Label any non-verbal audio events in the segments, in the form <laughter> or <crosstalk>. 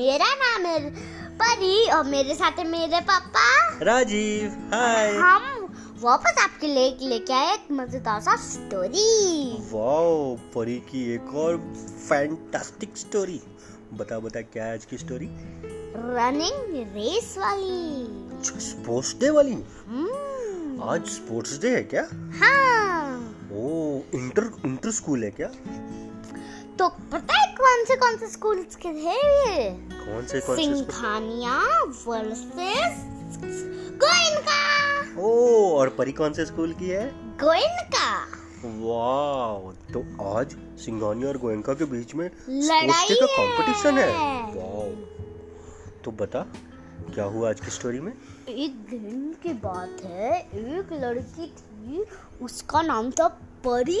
मेरा नाम है परी और मेरे साथ है मेरे पापा। राजीव हाय हम वापस आपके लिए लेके आए एक मज़ेदार सा स्टोरी वाओ परी की एक और फैंटास्टिक स्टोरी बता बता क्या है आज की स्टोरी रनिंग रेस वाली। स्पोर्ट्स डे वाली? हम्म, आज स्पोर्ट्स डे है क्या? हाँ। ओ इंटर इंटर स्कूल है क्या? तो पता है कौन से कौन से स्कूल के थे ये? कौन से कौन से सिंघानिया वर्सेस गोयनका ओ और परी कौन से स्कूल की है? गोयनका वाओ तो आज सिंघानिया और गोयनका के बीच में लड़ाई का कंपटीशन है? वाओ। तो बता क्या हुआ आज की स्टोरी में? एक दिन की बात है एक लड़की थी उसका नाम था परी।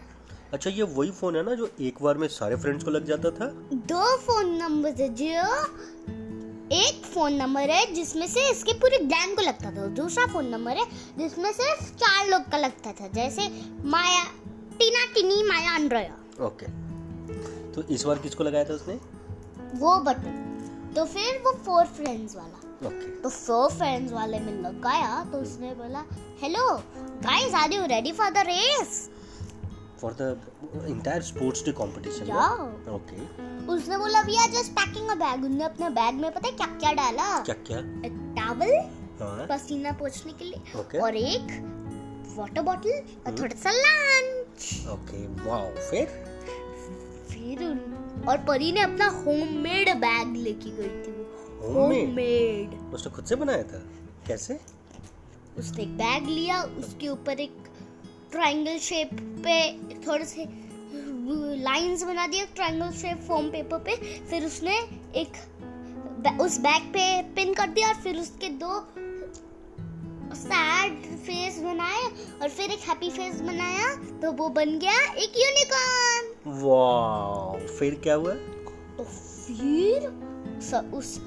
अच्छा ये वही फ़ोन है ना जो एक बार में सारे फ्रेंड्स को लग जाता था? दो फ़ोन नंबर है जो एक फ़ोन नंबर है जिसमें से इसके पूरे गैंग को लगता था। दूसरा फ़ोन नंबर है जिसमें सिर्फ़ चार लोग का लगता था जैसे Maya Tina Tiny Maya Andrea okay तो इस बार किसको लगाया था उसने? वो बटन। तो फिर वो फोर फ्रेंड्स वाला। ओके तो फोर फ्रेंड्स वाले में लगाया तो उसने बोला hello guys are you ready for the race for the entire sports day competition Yeah. Okay उसने बोला we are just packing a bag उन्होंने अपने बैग में पता है क्या क्या डाला? क्या क्या एक टॉवल हाँ। पसीना पोछने के लिए Okay. और एक वाटर बॉटल और थोड़ा सा लंच ओके वाओ फिर? फिर और परी ने अपना होममेड बैग लेके गई थी वो। Homemade? होममेड उसने खुद से बनाया था? कैसे? उसने एक बैग लिया उसके ऊपर एक ट्रायंगल शेप पे थोड़े से लाइंस बना दिया ट्रायंगल शेप फॉर्म पेपर पे फिर उसने एक उस बैग पे पिन कर दिया और फिर उसके दो सैड फेस बनाए और फिर एक हैप्पी फेस बनाया तो वो बन गया एक यूनिकॉर्न वाओ फिर क्या हुआ? तो फिर उस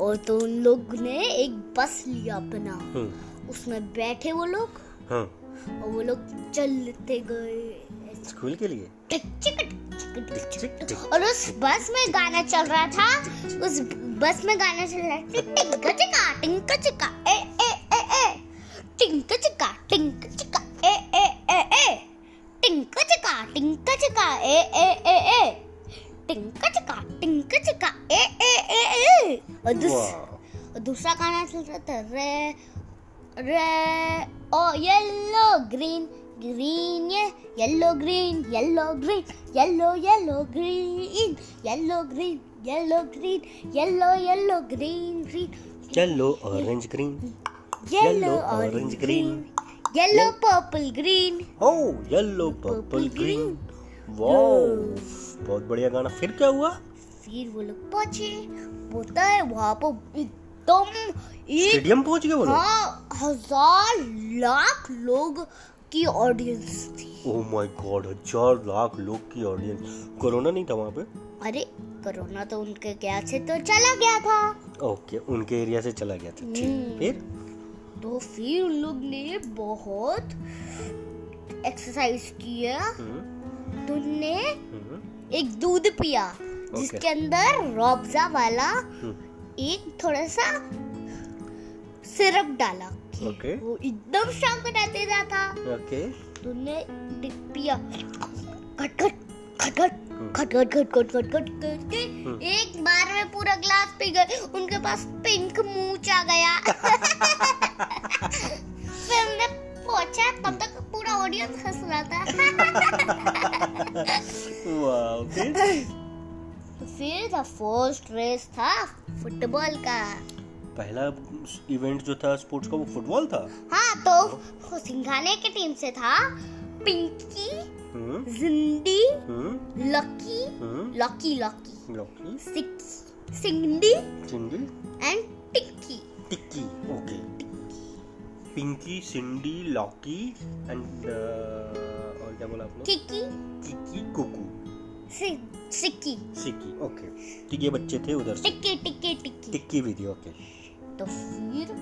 और तो उन लोग ने एक बस लिया अपना। हम्म। उसमें बैठे वो लोग। हाँ और वो लोग चलते गए। स्कूल के लिए? टिक टिक और उस बस में गाना चल रहा था। उस बस में गाना चल रहा था टिंक चिका टिंक चिका ए ए ए ए। टिंक चिका टिंक चिका ए ए ए ए। टिंक चिका टिंक चिका ए ए ए ए। टिंक चिका टिंक चिका ए ए ए ए। और दूसरा गाना चल रहा था रे red oh yellow green green yeah yellow green yellow green yellow yellow green yellow green yellow green yellow yellow green green yellow orange green yellow orange green yellow purple green oh yellow purple green wow, बहुत बढ़िया गाना फिर क्या हुआ फिर वो लोग पहुँचे बोलता है वहाँ पर एक स्टेडियम पहुँच गए हाँ हज़ार लाख लोग की ऑडियंस थी। ओह माय गॉड हज़ार लाख लोग की ऑडियंस कोरोना नहीं था वहाँ पे? अरे कोरोना तो उनके क्या से तो चला गया था। ओके उनके एरिया से चला गया था। ठीक हम्म। फिर? तो फिर उन लोग ने बहुत एक्सरसाइज किया। हम्म, तो उनने हम्म, एक दूध पिया जिसके अंदर रॉब्जा वाला एक थोड़ा सा सिरप डाला। ओके। वो एकदम शांत रहते रहा था। ओके। तो तूने पिया। खट खटखट हम्म। खटखट खटखट खटखट करके हम्म। एक बार में पूरा ग्लास पी गए। उनके पास पिंक मूच आ गया। फिर हमने पहुँचा तब तक पूरा ऑडियंस हंस रहा था। <laughs> वाह फिर फिर द फ़र्स्ट रेस था फुटबॉल का। पहला इवेंट जो था स्पोर्ट्स का वो फुटबॉल था? हाँ तो सिंघाने की टीम से था पिंकी हम्म। जिंदी हम्म। Lucky hmm. Lucky Lucky. Lucky. Six Cindy Cindy? And tikki. Tikki okay Pinky Cindy Lockie and और क्या बोला आपने? Kiki Kiki Kuku. सिक्की। सिक्की। ओके। ठीक ये बच्चे थे उधर से। टिक्की टिक्की टिक्की। टिक्की भी थी ओके। तो फिर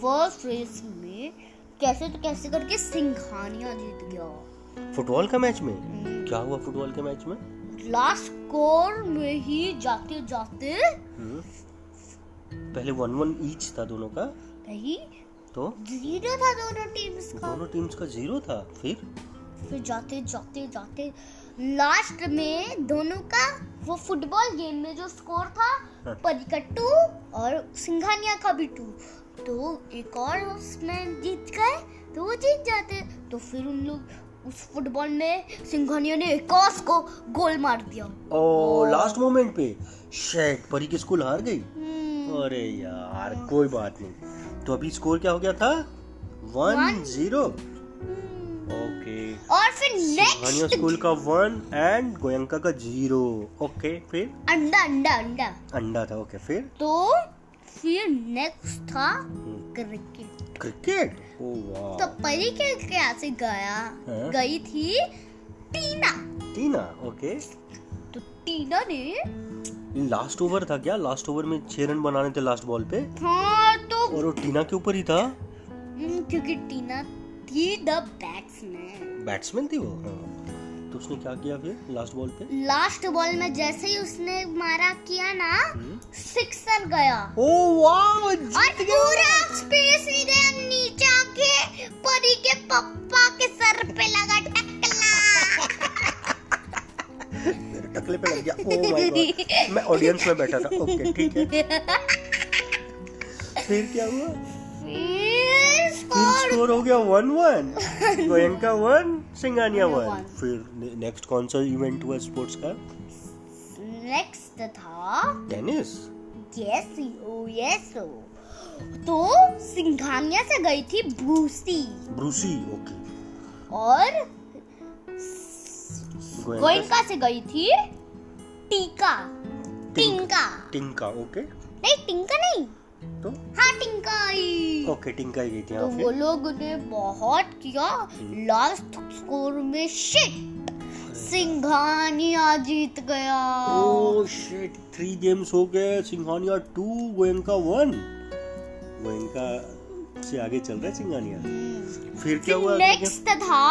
फ़र्स्ट रेस में कैसे तो कैसे करके सिंघानिया जीत गया। फुटबॉल का मैच में? क्या हुआ फुटबॉल के मैच में? लास्ट स्कोर में ही जाते जाते हम्म, पहले वन वन ईच था दोनों का। नहीं तो? ज़ीरो था दोनों टीम्स का। दोनों टीम्स का ज़ीरो था फिर? फिर जाते जाते जाते लास्ट में दोनों का वो फुटबॉल गेम में जो स्कोर था हाँ। परी का टू और सिंघानिया का भी टू तो एक और उसमें जीत गए तो वो जीत जाते। तो फिर उन लोग उस फुटबॉल में सिंघानिया ने एक और को गोल मार दिया। ओ लास्ट मोमेंट पे। शेट परी की स्कूल हार गई। हम्म, अरे यार कोई बात नहीं। तो अभी स्कोर क्या हो गया था? वन. ज़ीरो। ओके और फिर नेक्स्ट स्कूल का वन एंड गोयंका का ज़ीरो ओके फिर? अंडा अंडा अंडा। अंडा था ओके फिर? तो फिर नेक्स्ट था क्रिकेट क्रिकेट ओ वाह तो परी के क्या से गया। हाँ? गई थी टीना। टीना ओके तो टीना ने लास्ट ओवर था क्या? लास्ट ओवर में छह रन बनाने थे लास्ट बॉल पे? हाँ तो और वो टीना के ऊपर ही था? हम्म, क्योंकि टीना थी द बैट्समैन बैट्समैन थी वो हाँ। तो उसने क्या किया फिर लास्ट बॉल पे? लास्ट बॉल में जैसे ही उसने मारा किया ना हम्म। सिक्सर गया। ओ और पूरा स्पेस ही नीचे आके परी के पप्पा के सर पे लगा टकला। मेरे टकले पे लग गया। ओ माय गॉड मैं ऑडियंस में बैठा था। ओके ठीक है। <laughs> फिर क्या हुआ? फिर स्कोर स्कोर हो गया one one Goenka one Singhania one फिर नेक्स्ट कौन सा इवेंट हुआ स्पोर्ट्स का? नेक्स्ट था। टेनिस यस ओ यस तो सिंघानिया से गई थी ब्रूसी ब्रूसी ओके और गोयंका से गई थी टीका टिंका टिंका ओके नहीं टिंका नहीं. तो? हाँ टिंका ओके टिंका ही गई थी तो वो लोग ने बहुत किया। लास्ट स्कोर में शिट सिंघानिया जीत गया। ओ शिट थ्री गेम्स हो गए सिंघानिया टू गोयंका वन गोयंका से आगे चल रहा है सिंघानिया। फिर क्या हुआ? नेक्स्ट था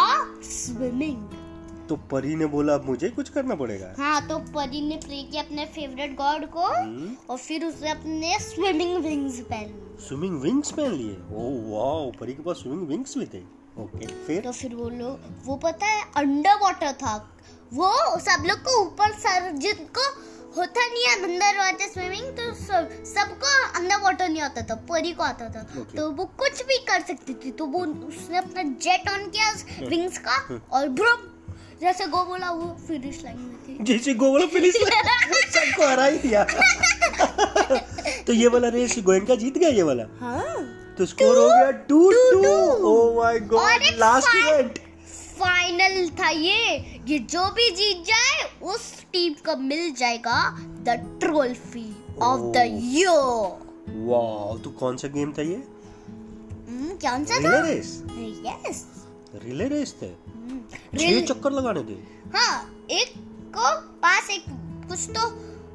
स्विमिंग तो परी ने बोला अब मुझे कुछ करना पड़ेगा? हाँ तो परी ने प्रे किया अपने फेवरेट गॉड को हम्म, और फिर उसने अपने स्विमिंग विंग्स पहन स्विमिंग विंग्स पहन लिए? ओ वाओ परी के पास स्विमिंग विंग्स भी थे। ओके फिर? तो फिर वो लोग वो पता है अंडर वाटर था। वो सब लोग को ऊपर सर जिनको होता नहीं है अंदर वाटर स्विमिंग तो सब सबको अंडर वाटर नहीं आता था परी को आता था। Okay. तो वो कुछ भी कर सकती थी। तो वो उसने अपना जेट ऑन किया. <laughs> विंग्स का और ब्रुम जैसे गो बोला वो फिनिश लाइन में थी। जैसे गोवल फिनिश लाइन सबको हरा ही दिया। <laughs> तो ये वाला रेस गोयंका जीत गया ये वाला? हाँ। तो स्कोर हो गया two two oh my God last event final था ये। ये जो भी जीत जाए उस टीम को मिल जाएगा the trophy of the Oh. Year wow तो कौन सा गेम था ये? हम्म, कौन सा था? Relay race yes relay race थे। छह चक्कर लगाने थे। हाँ एक को पास एक कुछ तो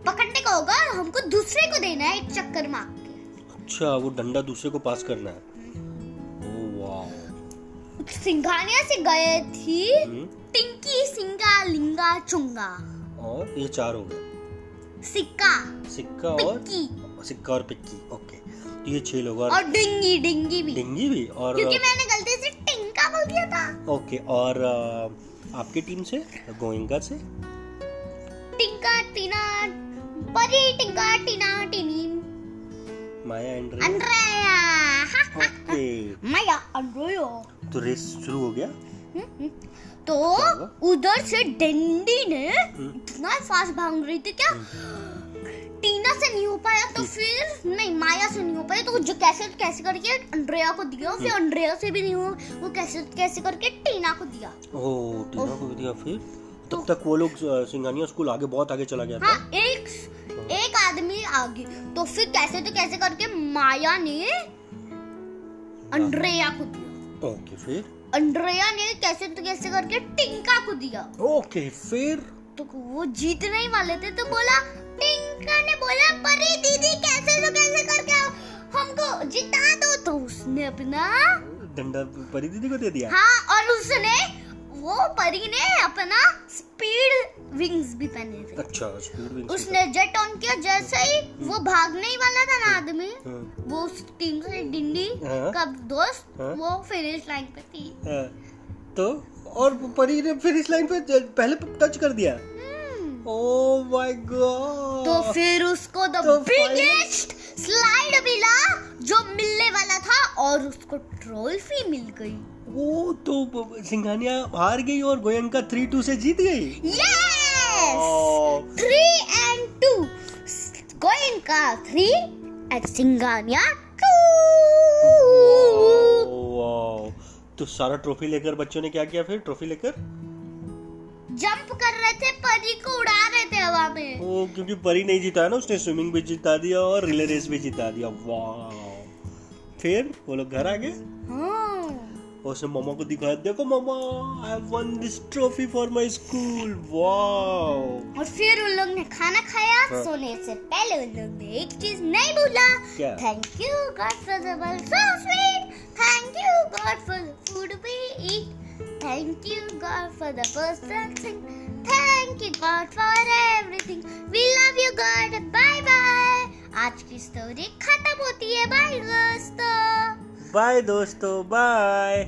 पकड़ने का होगा और हमको दूसरे को देना है एक चक्कर मार के। अच्छा वो डंडा दूसरे को पास करना है। सिंघानिया से गए थी। हम्म, टिंकी सिंगा लिंगा चुंगा। और ये चार हो गए। सिक्का। सिक्का और सिक्का और पिक्की ओके। तो ये छह लोग और डिंगी डिंगी भी। डिंगी भी और क्योंकि मैंने गलती ओके और आपके टीम से गोयंका से? टिंका टीना परी टिंका Tina Tiny. Maya and Andrea. <laughs> Okay. Maya Andrea तो रेस शुरू हो गया? तो उधर से डेंडी ने हम्म। इतना फास्ट भाग रही थी क्या? से नहीं हो पाया तो फिर नहीं माया से नहीं हो पाया तो जो कैसे कैसे करके अंड्रेया को दिया फिर हम्म। अंड्रेया से भी नहीं हो वो कैसे कैसे करके टीना को दिया। ओ टीना को दिया फिर? तब तक वो लोग सिंघानिया स्कूल आगे बहुत आगे चला गया था। हाँ एक एक आदमी आगे। तो फिर कैसे तो कैसे करके माया ने अंड्रेया को दिया। ओके फिर? अंड्रेया ने कैसे तो कैसे करके टिंका को दिया। ओके फिर? तो वो जीतने ही वाले थे तो बोला टिंका ने बोला परी दीदी कैसे तो कैसे करके हमको जिता दो। तो उसने अपना डंडा परी दीदी को दे दिया? हाँ और उसने वो परी ने अपना स्पीड विंग्स भी पहने थे। अच्छा स्पीड विंग उसने जेट ऑन किया जैसे ही वो भागने ही वाला था ना आदमी हाँ, वो उस टीम से डिंडी हाँ। का दोस्त हाँ। वो फिनिश लाइन पे थी। हाँ, तो और परी ने इस लाइन पे पहले टच कर दिया? माय गॉड तो फिर उसको द तो बिगेस्ट स्लाइड मिला जो मिलने वाला था और उसको ट्रॉफी मिल गई। वो तो सिंघानिया हार गई और गोयंका थ्री टू से जीत गई। Three and two Goenka three and Singhania two तो सारा ट्रॉफी लेकर बच्चों ने क्या किया फिर? ट्रॉफी लेकर? जंप कर रहे थे परी को उड़ा रहे थे हवा में। वो क्योंकि परी नहीं जीता है ना उसने स्विमिंग भी जिता दिया और रिले रेस भी जिता दिया। वाह फिर वो लोग घर आ गए। हाँ। और उसने मामा को दिखाया देखो मामा I won this trophy for my school वाह और फिर उन लोग ने खाना खाया हाँ। सोने से पहले उन लोग ने एक चीज़ नहीं भूला। Thank you God for the world so sweet thank you God for the food we eat thank you God for the person thing thank you God for everything we love you God bye bye आज की story खत्म होती है bye दोस्तों bye दोस्तों bye